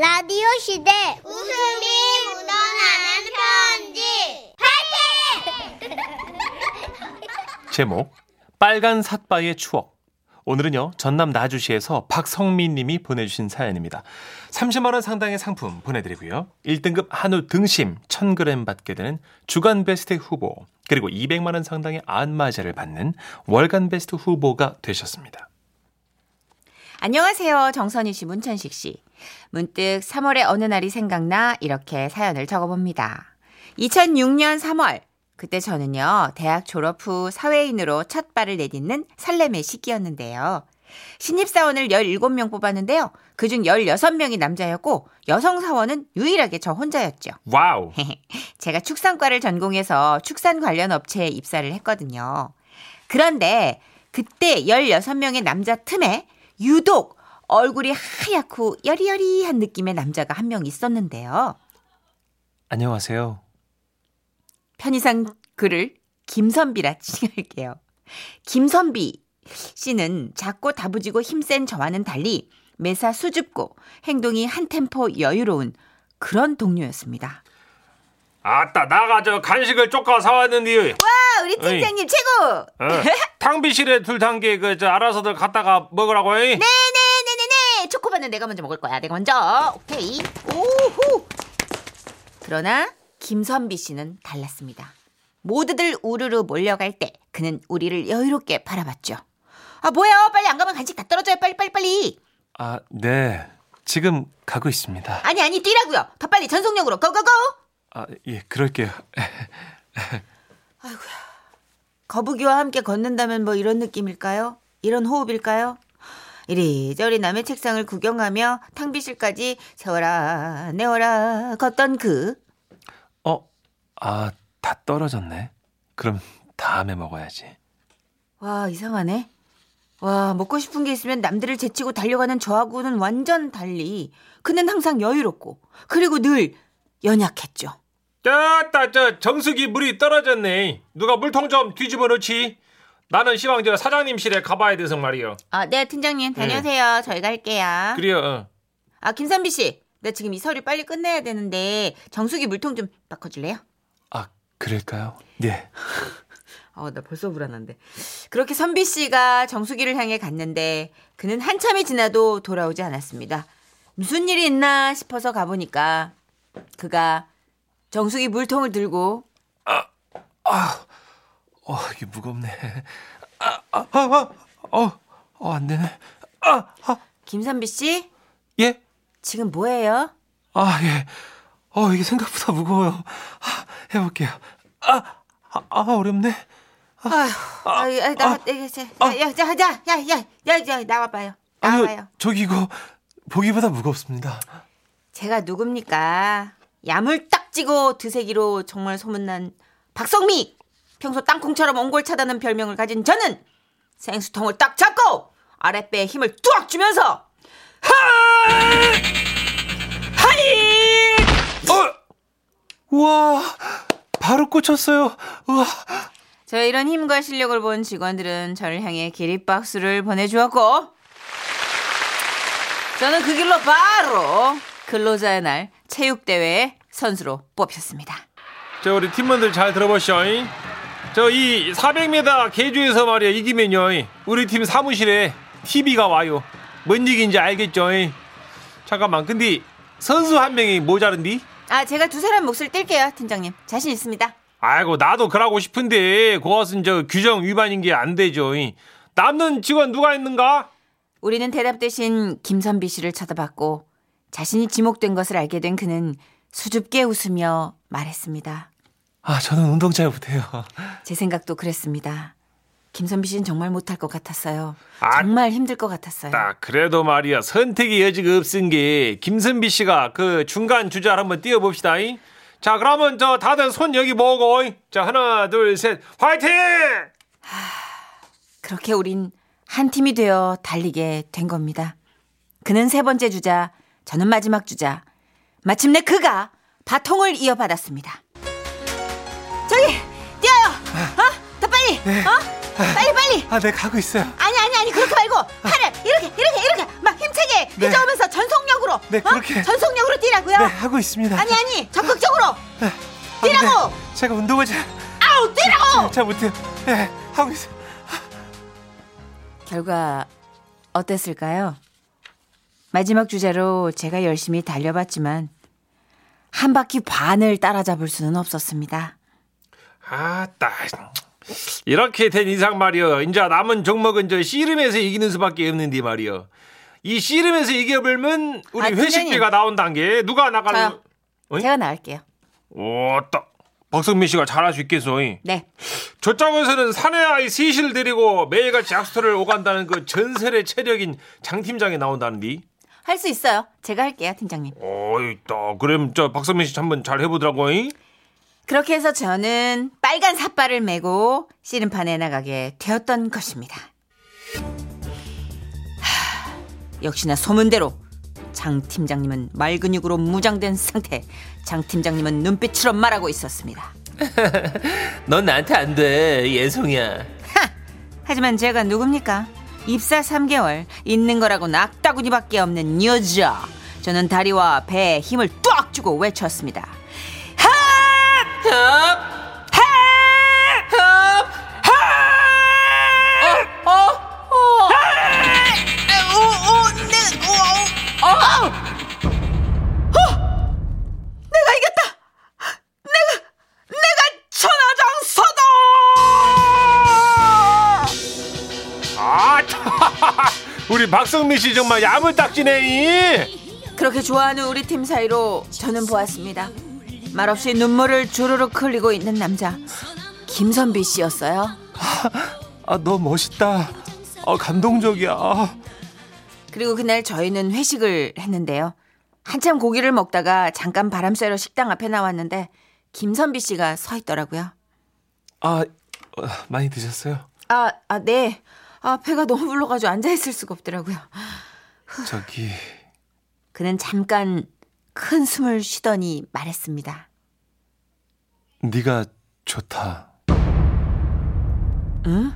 라디오 시대 웃음이 묻어나는 편지. 제목 빨간 삿바의 추억. 오늘은요 전남 나주시에서 박성민 님이 보내주신 사연입니다. 30만 원 상당의 상품 보내드리고요. 1등급 한우 등심 1000g 받게 되는 주간 베스트 후보 그리고 200만 원 상당의 안마자를 받는 월간 베스트 후보가 되셨습니다. 안녕하세요. 정선희 씨, 문천식 씨. 문득 3월의 어느 날이 생각나 이렇게 사연을 적어봅니다. 2006년 3월. 그때 저는요, 대학 졸업 후 사회인으로 첫 발을 내딛는 설렘의 시기였는데요. 신입사원을 17명 뽑았는데요. 그중 16명이 남자였고, 여성 사원은 유일하게 저 혼자였죠. 와우 제가 축산과를 전공해서 축산 관련 업체에 입사를 했거든요. 그런데 그때 16명의 남자 틈에 유독 얼굴이 하얗고 여리여리한 느낌의 남자가 한 명 있었는데요. 안녕하세요 편의상 글을 김선비라 칭할게요. 김선비 씨는 작고 다부지고 힘센 저와는 달리 매사 수줍고 행동이 한 템포 여유로운 그런 동료였습니다. 아따 나가 저 간식을 쪼까 사왔는데 아, 우리 팀장님 최고! 어, 탕비실에 둘 단계 그 저 알아서들 갖다가 먹으라고 이? 네네 초코바는 내가 먼저 먹을 거야. 내가 먼저. 오케이. 오후 그러나 김선비 씨는 달랐습니다. 모두들 우르르 몰려갈 때 그는 우리를 여유롭게 바라봤죠. 아 뭐야 빨리 안 가면 간식 다 떨어져요. 빨리 빨리 빨리. 아, 네. 지금 가고 있습니다. 아니 아니 뛰라고요. 더 빨리 전속력으로. 고고고. 아, 예, 그럴게요. 거북이와 함께 걷는다면 뭐 이런 느낌일까요? 이런 호흡일까요? 이리저리 남의 책상을 구경하며 탕비실까지 세워라 내워라 걷던 그 어, 아, 다 떨어졌네. 그럼 다음에 먹어야지. 와, 이상하네. 와, 먹고 싶은 게 있으면 남들을 제치고 달려가는 저하고는 완전 달리 그는 항상 여유롭고 그리고 늘 연약했죠. 자, 저 정수기 물이 떨어졌네. 누가 물통 좀 뒤집어 놓지. 나는 시방 저 사장님실에 가봐야 돼서 말이요. 아, 네, 팀장님 다녀오세요. 저희가 할게요. 그래요. 어. 아, 김선비 씨. 나 지금 이 서류 빨리 끝내야 되는데 정수기 물통 좀 바꿔 줄래요? 아, 그럴까요? 네. 어, 나 벌써 불안한데. 그렇게 선비 씨가 정수기를 향해 갔는데 그는 한참이 지나도 돌아오지 않았습니다. 무슨 일이 있나 싶어서 가보니까 그가 정수기 물통을 들고 어, 이게 무겁네. 아, 아, 아, 아, 어, 어, 안 되네. 아, 아, 김선비 씨 예? 지금 뭐해요? 아, 예. 어, 이게 생각보다 무거워요. 아, 해볼게요. 아, 아, 아 어렵네. 아휴, 아, 아, 나, 야, 야, 야, 자, 자, 야, 야, 야, 야, 나와봐요. 아니요, 나와봐요. 저기 이거 보기보다 무겁습니다. 제가 누굽니까? 야물딱지고 드세기로 정말 소문난 박성미. 평소 땅콩처럼 옹골 차다는 별명을 가진 저는 생수통을 딱 잡고 아랫배에 힘을 뚜악 주면서 하이! 어! 우와, 바로 꽂혔어요. 우와. 저 이런 힘과 실력을 본 직원들은 저를 향해 기립박수를 보내주었고 저는 그 길로 바로 근로자의 날 체육대회 선수로 뽑혔습니다. 저 우리 팀원들 잘 들어보시오. 저 이 400m 계주에서 말이야 이기면요. 우리 팀 사무실에 TV가 와요. 뭔 얘기인지 알겠죠? 잠깐만. 근데 선수 한 명이 모자른디? 아 제가 두 사람 몫을 뗄게요 팀장님 자신 있습니다. 아이고 나도 그러고 싶은데 그것은 저 규정 위반인 게 안 되죠. 남는 직원 누가 있는가? 우리는 대답 대신 김선비 씨를 쳐다봤고 자신이 지목된 것을 알게 된 그는 수줍게 웃으며 말했습니다. 아 저는 운동 잘 못해요. 제 생각도 그랬습니다. 김선비 씨는 정말 못할 것 같았어요. 아, 정말 힘들 것 같았어요. 딱 그래도 말이야 선택의 여지가 없은 게 김선비 씨가 그 중간 주자를 한번 띄워봅시다. 이. 자 그러면 저 다들 손 여기 모으고 이. 자 하나 둘 셋 화이팅! 그렇게 우린 한 팀이 되어 달리게 된 겁니다. 그는 세 번째 주자, 저는 마지막 주자. 마침내 그가 바통을 이어받았습니다. 빨리. 어? 빨리 빨리. 아 네 가고 있어요. 아니 아니 아니 그렇게 말고 팔을 이렇게 이렇게 이렇게 막 힘차게 네. 휘저으면서 전속력으로 네, 그렇게 전속력으로 뛰라고요? 네, 하고 있습니다. 아니 아니 적극적으로 아, 뛰라고! 근데 제가 운동을 잘, 아우 뛰라고! 잘 못해요. 네, 하고 있어요. 결과 어땠을까요? 마지막 주제로 제가 열심히 달려봤지만 한 바퀴 반을 따라잡을 수는 없었습니다. 아따 이렇게 된 이상 말이여 이제 남은 종목은 저 씨름에서 이기는 수밖에 없는데 말이여 이 씨름에서 이겨버리면 우리 아, 회식비가. 나온다는 게 누가 나가는. 어이? 제가 나갈게요. 오따 박성민 씨가 잘할 수 있겠어 이. 네. 저쪽에서는 사내 아이 셋을 데리고 매일같이 약수터를 오간다는 그 전설의 체력인 장 팀장이 나온다는디 할 수 있어요. 제가 할게요, 팀장님. 어이 또 그럼 저 박성민 씨 한번 잘 해보더라고 이. 그렇게 해서 저는 빨간 삿발을 메고 씨름판에 나가게 되었던 것입니다. 하, 역시나 소문대로 장 팀장님은 말 근육으로 무장된 상태, 장 팀장님은 눈빛으로 말하고 있었습니다. 넌 나한테 안 돼 예성이야 하지만 제가 누굽니까? 입사 3개월, 있는 거라고 낙다구니밖에 없는 여자. 저는 다리와 배에 힘을 뚝 주고 외쳤습니다. 우리 박성민 씨 정말 야물딱지네 이. 그렇게 좋아하는 우리 팀 사이로 저는 보았습니다. 말없이 눈물을 주르륵 흘리고 있는 남자. 김선비 씨였어요. 아, 너 멋있다. 아, 감동적이야. 아, 그리고 그날 저희는 회식을 했는데요. 한참 고기를 먹다가 잠깐 바람 쐬러 식당 앞에 나왔는데 김선비 씨가 서 있더라고요. 아, 어, 많이 드셨어요? 아, 아, 네. 아, 배가 너무 불러가지고 앉아 있을 수가 없더라고요. 저기, 그는 잠깐 큰 숨을 쉬더니 말했습니다. 네가 좋다. 응?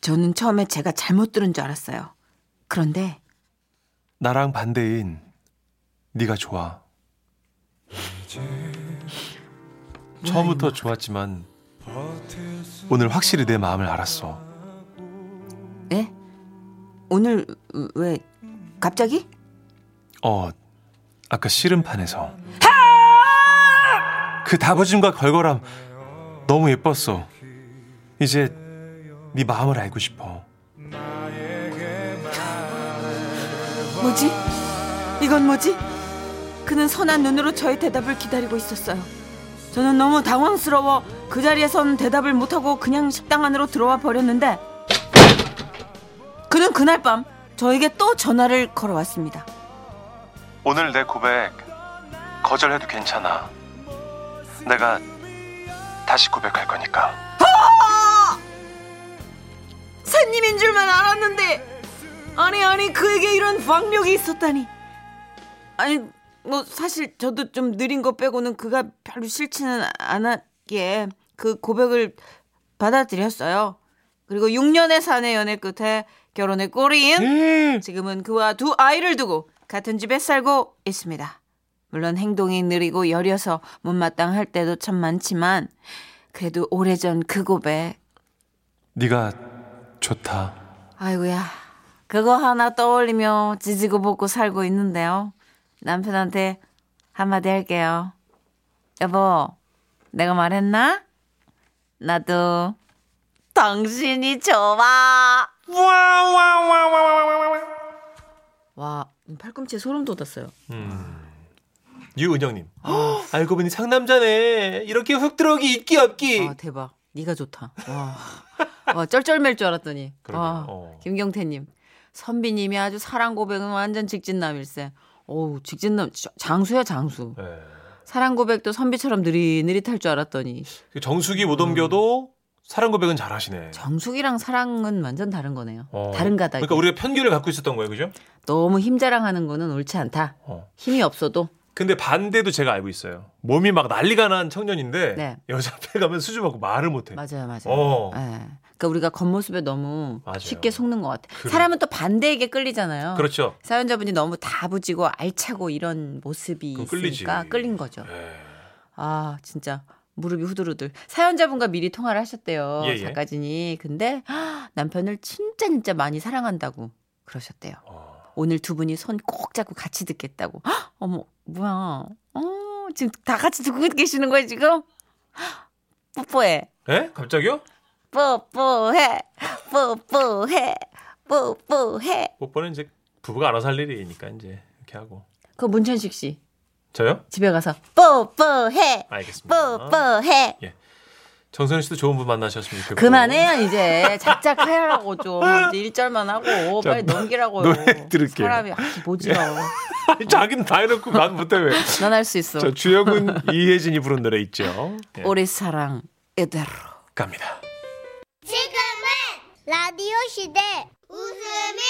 저는 처음에 제가 잘못 들은 줄 알았어요. 그런데 나랑 반대인 네가 좋아. 처음부터 좋았지만 오늘 확실히 내 마음을 알았어. 예? 오늘 왜 갑자기? 어, 아까 씨름판에서 그 다부짐과 걸걸함 너무 예뻤어. 이제 네 마음을 알고 싶어. 뭐지? 이건 뭐지? 그는 선한 눈으로 저의 대답을 기다리고 있었어요. 저는 너무 당황스러워 그 자리에선 대답을 못하고 그냥 식당 안으로 들어와 버렸는데 그는 그날 밤 저에게 또 전화를 걸어왔습니다. 오늘 내 고백 거절해도 괜찮아. 내가 다시 고백할 거니까. 새님인 줄만 알았는데 아니 아니 그에게 이런 박력이 있었다니 아니 뭐 사실 저도 좀 느린 거 빼고는 그가 별로 싫지는 않았기에 그 고백을 받아들였어요 그리고 6년의 사내 연애 끝에 결혼에 꼬리인 지금은 그와 두 아이를 두고 같은 집에 살고 있습니다 물론 행동이 느리고 여려서 못마땅할 때도 참 많지만 그래도 오래전 그 고백 네가 좋다. 아이고야, 그거 하나 떠올리며 지지고 볶고 살고 있는데요. 남편한테 한마디 할게요. 여보, 내가 말했나? 나도 당신이 좋아. 와, 팔꿈치에 소름 돋았어요. 유은영님. 알고 보니 상남자네. 이렇게 훅 들어오기 있기 없기. 아, 대박. 네가 좋다. 와, 와 쩔쩔맬 줄 알았더니. 와, 어. 김경태님. 선비님이 아주 사랑 고백은 완전 직진남일세. 어우, 직진남, 자- 장수야, 장수. 네. 사랑 고백도 선비처럼 느릿느릿할 줄 알았더니 그 정수기 못 옮겨도 사랑 고백은 잘 하시네. 정숙이랑 사랑은 완전 다른 거네요. 어. 다른 가닥. 그러니까 우리가 편견을 갖고 있었던 거예요, 그죠? 너무 힘 자랑하는 거는 옳지 않다. 어. 힘이 없어도 근데 반대도 제가 알고 있어요. 몸이 막 난리가 난 청년인데 네. 여자 앞에 가면 수줍어갖고 말을 못해. 맞아요, 맞아요. 어. 예. 그러니까 우리가 겉모습에 너무 맞아요. 쉽게 속는 것 같아. 그래. 사람은 또 반대에게 끌리잖아요. 그렇죠. 사연자분이 너무 다부지고 알차고 이런 모습이 그럼 끌리지. 있으니까 끌린 거죠. 예. 아 진짜 무릎이 후들후들. 사연자분과 미리 통화를 하셨대요. 예, 예. 작가진이. 근데 남편을 진짜 진짜 많이 사랑한다고 그러셨대요. 어. 오늘 두 분이 손 꼭 잡고 같이 듣겠다고. 헉, 어머 뭐야? 어 지금 다 같이 듣고 계시는 거예요 지금? 헉, 뽀뽀해. 예? 갑자기요? 뽀뽀해. 뽀뽀해. 뽀뽀해. 뽀뽀는 이제 부부가 알아서 할 일이니까 이제 이렇게 하고. 그 문천식 씨 저요? 집에 가서 뽀뽀해. 알겠습니다. 뽀뽀해. 정선희 씨도 좋은 분 만나셨으면 좋겠고. 그만해요 이제 작작 하라고 좀 이제 일절만 하고 자, 빨리 넘기라고요. 노래 들을게요. 사람이 아주 모지러워. 아니, 자기는 다 해놓고 난 못해 왜? 넌할수 있어. 저 주혁은 이혜진이 부른 노래 있죠. 예, 우리 사랑 이대로. 갑니다. 지금은 라디오 시대 웃음이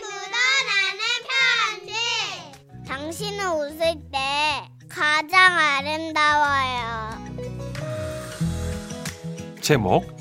묻어나는 편지 당신은 웃을 때 가장 아름다워요 제목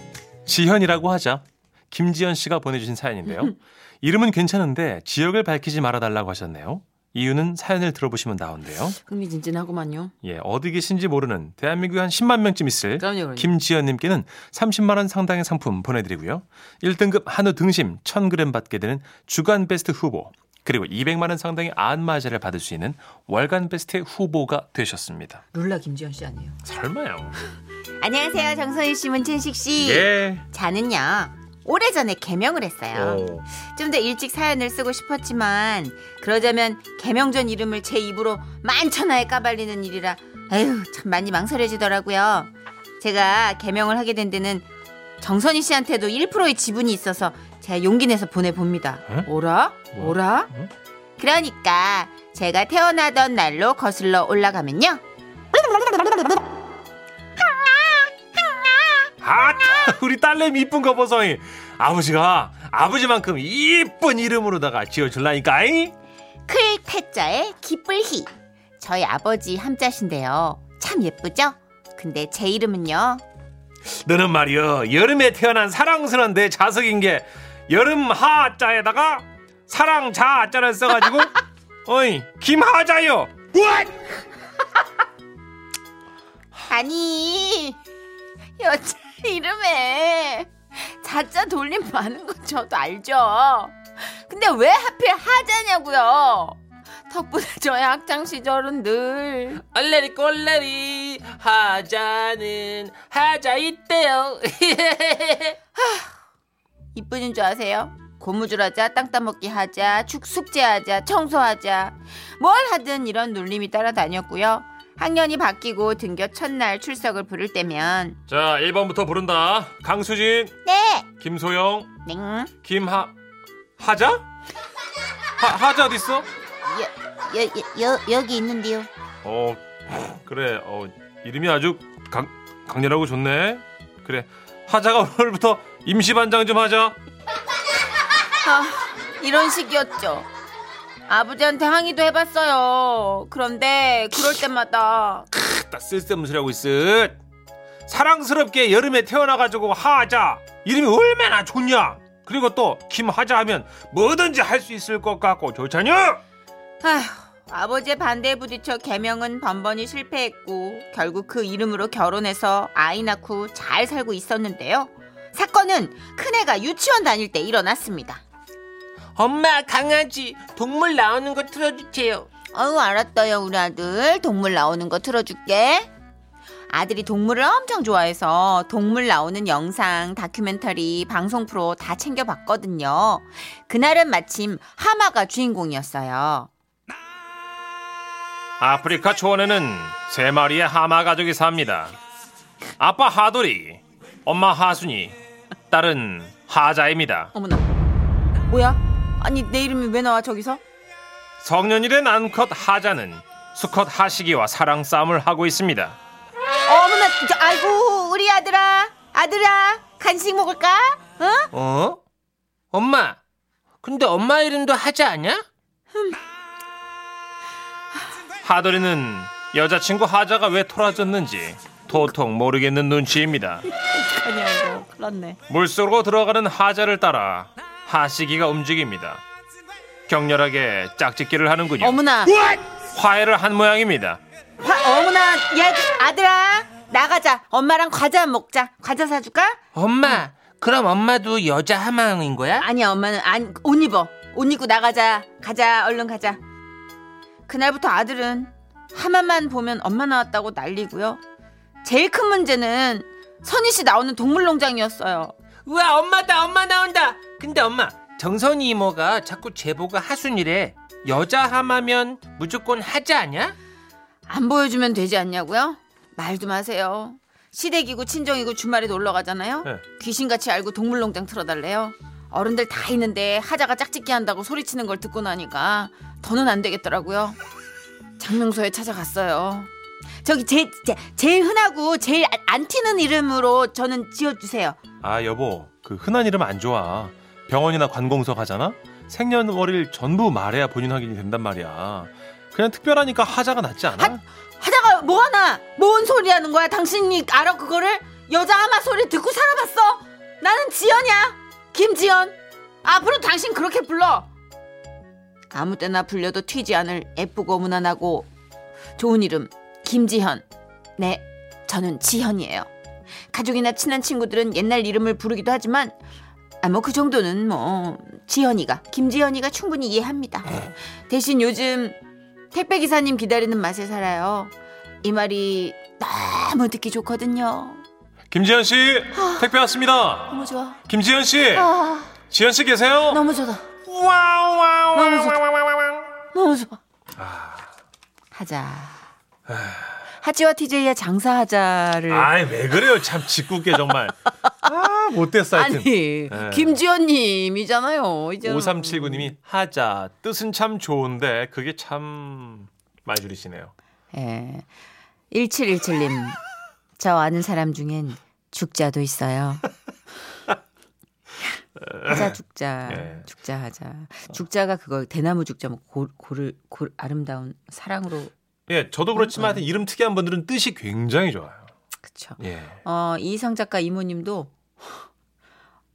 지현이라고 하자. 김지현 씨가 보내주신 사연인데요. 이름은 괜찮은데 지역을 밝히지 말아달라고 하셨네요. 이유는 사연을 들어보시면 나온대요. 흥미진진하구만요. 예, 어디 계신지 모르는 대한민국에 한 10만 명쯤 있을 그럼요, 그럼요. 김지연님께는 30만 원 상당의 상품 보내드리고요. 1등급 한우 등심 1,000g 받게 되는 주간 베스트 후보 그리고 200만 원 상당의 안마자를 받을 수 있는 월간 베스트 후보가 되셨습니다. 룰라 김지현 씨 아니에요? 설마요? 안녕하세요 정선희 씨 문천식 씨. 예. 저는요 오래전에 개명을 했어요. 어, 좀더 일찍 사연을 쓰고 싶었지만 그러자면 개명 전 이름을 제 입으로 만천하에 까발리는 일이라 에휴 참 많이 망설여지더라고요. 제가 개명을 하게 된 데는 정선희 씨한테도 1%의 지분이 있어서 제가 용기 내서 보내봅니다. 응? 오라? 뭐? 오라? 응? 그러니까 제가 태어나던 날로 거슬러 올라가면요. 아, 우리 딸내미 이쁜 거 보소. 아버지가 아버지만큼 이쁜 이름으로다가 지어줄라니까. 이? 클 태자의 기쁠희. 저희 아버지 함자신데요. 참 예쁘죠? 근데 제 이름은요. 너는 말이여 여름에 태어난 사랑스러운 내 자석인 게 여름 하자에다가 사랑 자자를 써가지고 어이 김하자요. 아니 여자 이름에 자자 돌림 많은 건 저도 알죠. 근데 왜 하필 하자냐고요. 덕분에 저의 학창 시절은 늘 얼레리 꼴레리 하자는 하자 있대요. 이쁜인 줄 아세요? 고무줄 하자, 땅 따먹기 하자, 축 숙제 하자, 청소하자, 뭘 하든 이런 눌림이 따라다녔고요. 학년이 바뀌고 등교 첫날 출석을 부를 때면 자 1번부터 부른다. 강수진, 네, 김소영, 땡, 김하 하자? 하, 하자 어디 있어? 여, 여, 여, 여기 있는데요. 어 그래 어 이름이 아주 강, 강렬하고 좋네. 그래 하자가 오늘부터 임시반장 좀 하자. 아, 이런 식이었죠. 아버지한테 항의도 해봤어요. 그런데 그럴 때마다 딱 쓸데없는 소리 하고 있어. 사랑스럽게 여름에 태어나가지고 하자 이름이 얼마나 좋냐. 그리고 또 김하자 하면 뭐든지 할 수 있을 것 같고 좋잖여. 아휴, 아버지의 반대에 부딪혀 개명은 번번이 실패했고 결국 그 이름으로 결혼해서 아이 낳고 잘 살고 있었는데요. 사건은 큰애가 유치원 다닐 때 일어났습니다. 엄마 강아지 동물 나오는 거 틀어주세요. 어우 알았어요 우리 아들 동물 나오는 거 틀어줄게. 아들이 동물을 엄청 좋아해서 동물 나오는 영상, 다큐멘터리, 방송 프로 다 챙겨봤거든요. 그날은 마침 하마가 주인공이었어요. 아프리카 초원에는 세 마리의 하마 가족이 삽니다. 아빠 하돌이, 엄마 하순이, 딸은 하자입니다. 어머나. 뭐야? 아니 내 이름이 왜 나와 저기서? 성년이 된 암컷 하자는 수컷 하시기와 사랑 싸움을 하고 있습니다. 어머나, 저, 아이고, 우리 아들아, 아들아, 간식 먹을까? 어? 어? 엄마. 근데 엄마 이름도 하자 아냐? 하돌이는 여자친구 하자가 왜 토라졌는지 도통 모르겠는 눈치입니다. 아니야 났네. 물속으로 들어가는 하자를 따라 하시기가 움직입니다. 격렬하게 짝짓기를 하는군요. 어머나 화해를 한 모양입니다. 화, 어머나 야 아들아 나가자 엄마랑 과자 먹자 과자 사줄까? 엄마, 그럼 엄마도 여자 하망인 거야? 아니야 엄마는 안, 옷 입어 옷 입고 나가자 가자 얼른 가자 그날부터 아들은 하마만 보면 엄마 나왔다고 난리고요 제일 큰 문제는 선희 씨 나오는 동물농장이었어요 우와, 엄마다, 엄마 나온다. 근데 엄마, 정선이 이모가 자꾸 제보가 하순이래. 여자 하마면 무조건 하자 아니야? 안 보여주면 되지 않냐고요? 말도 마세요 시댁이고 친정이고 주말에 놀러 가잖아요 네. 귀신같이 알고 동물농장 틀어달래요 어른들 다 있는데 하자가 짝짓기 한다고 소리치는 걸 듣고 나니까 더는 안 되겠더라고요 장명소에 찾아갔어요 저기 제, 제, 제일 흔하고 제일 안- 안 튀는 이름으로 저는 지어주세요. 아 여보. 그 흔한 이름 안 좋아. 병원이나 관공서 가잖아. 생년월일 전부 말해야 본인 확인이 된단 말이야. 그냥 특별하니까 하자가 낫지 않아? 하자가 뭐하나? 뭔 소리 하는 거야? 당신이 알아 그거를? 여자 아마 소리 듣고 살아봤어. 나는 지연이야. 김지연. 앞으로 당신 그렇게 불러. 아무 때나 불려도 튀지 않을 예쁘고 무난하고 좋은 이름 김지현 네 저는 지현이에요 가족이나 친한 친구들은 옛날 이름을 부르기도 하지만 아 뭐 그 정도는 뭐 지연이가 김지연이가 충분히 이해합니다 대신 요즘 택배 기사님 기다리는 맛에 살아요. 이 말이 너무 듣기 좋거든요. 김지현 씨 택배 왔습니다. 너무 좋아. 김지현 씨, 아, 지현 씨 계세요? 너무 좋다. 너무 좋다. 너무 좋아. 하자. 하지와 TJ의 장사하자를 아이 왜 그래요? 참 짓궂게 정말. 아 못됐어 하여튼. 아니 네. 김지연님이잖아요. 이제 5379님이 하자 뜻은 참 좋은데 그게 참 많이 줄이시네요. 예. 1717님. 저 아는 사람 중엔 죽자도 있어요. 하자 죽자. 예. 죽자 하자. 죽자가 그거 대나무 죽자 뭐 고, 고를 고, 아름다운 사랑으로 예, 저도 그렇지만 하여튼 이름 특이한 분들은 뜻이 굉장히 좋아요. 그쵸. 예. 어, 이성 작가 이모님도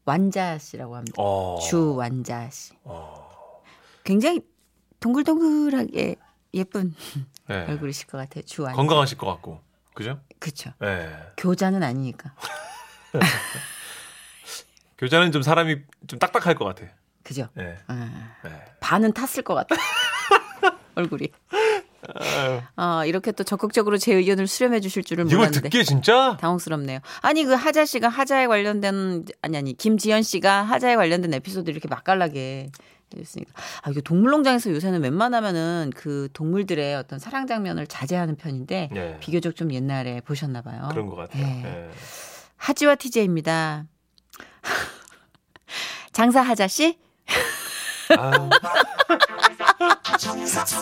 완자 씨라고 합니다. 어. 주 완자 씨. 어. 굉장히 동글동글하게 예쁜 예. 얼굴이실 것 같아요. 주 완자. 건강하실 것 같고. 그죠? 그쵸. 예. 교자는 아니니까. 교자는 좀 사람이 좀 딱딱할 것 같아. 그죠? 예. 아. 예. 반은 탔을 것 같아. 얼굴이. 어, 이렇게 또 적극적으로 제 의견을 수렴해 주실 줄은 이걸 몰랐는데. 듣기에 진짜 당혹스럽네요. 아니 그 하자 씨가 하자에 관련된 아니 아니 김지연 씨가 하자에 관련된 에피소드 이렇게 맛깔나게 해줬으니까 아 이거 동물농장에서 요새는 웬만하면은 그 동물들의 어떤 사랑 장면을 자제하는 편인데 예. 비교적 좀 옛날에 보셨나 봐요. 그런 것 같아요. 예. 예. 하지와 TJ입니다. 장사 하자 씨 아유.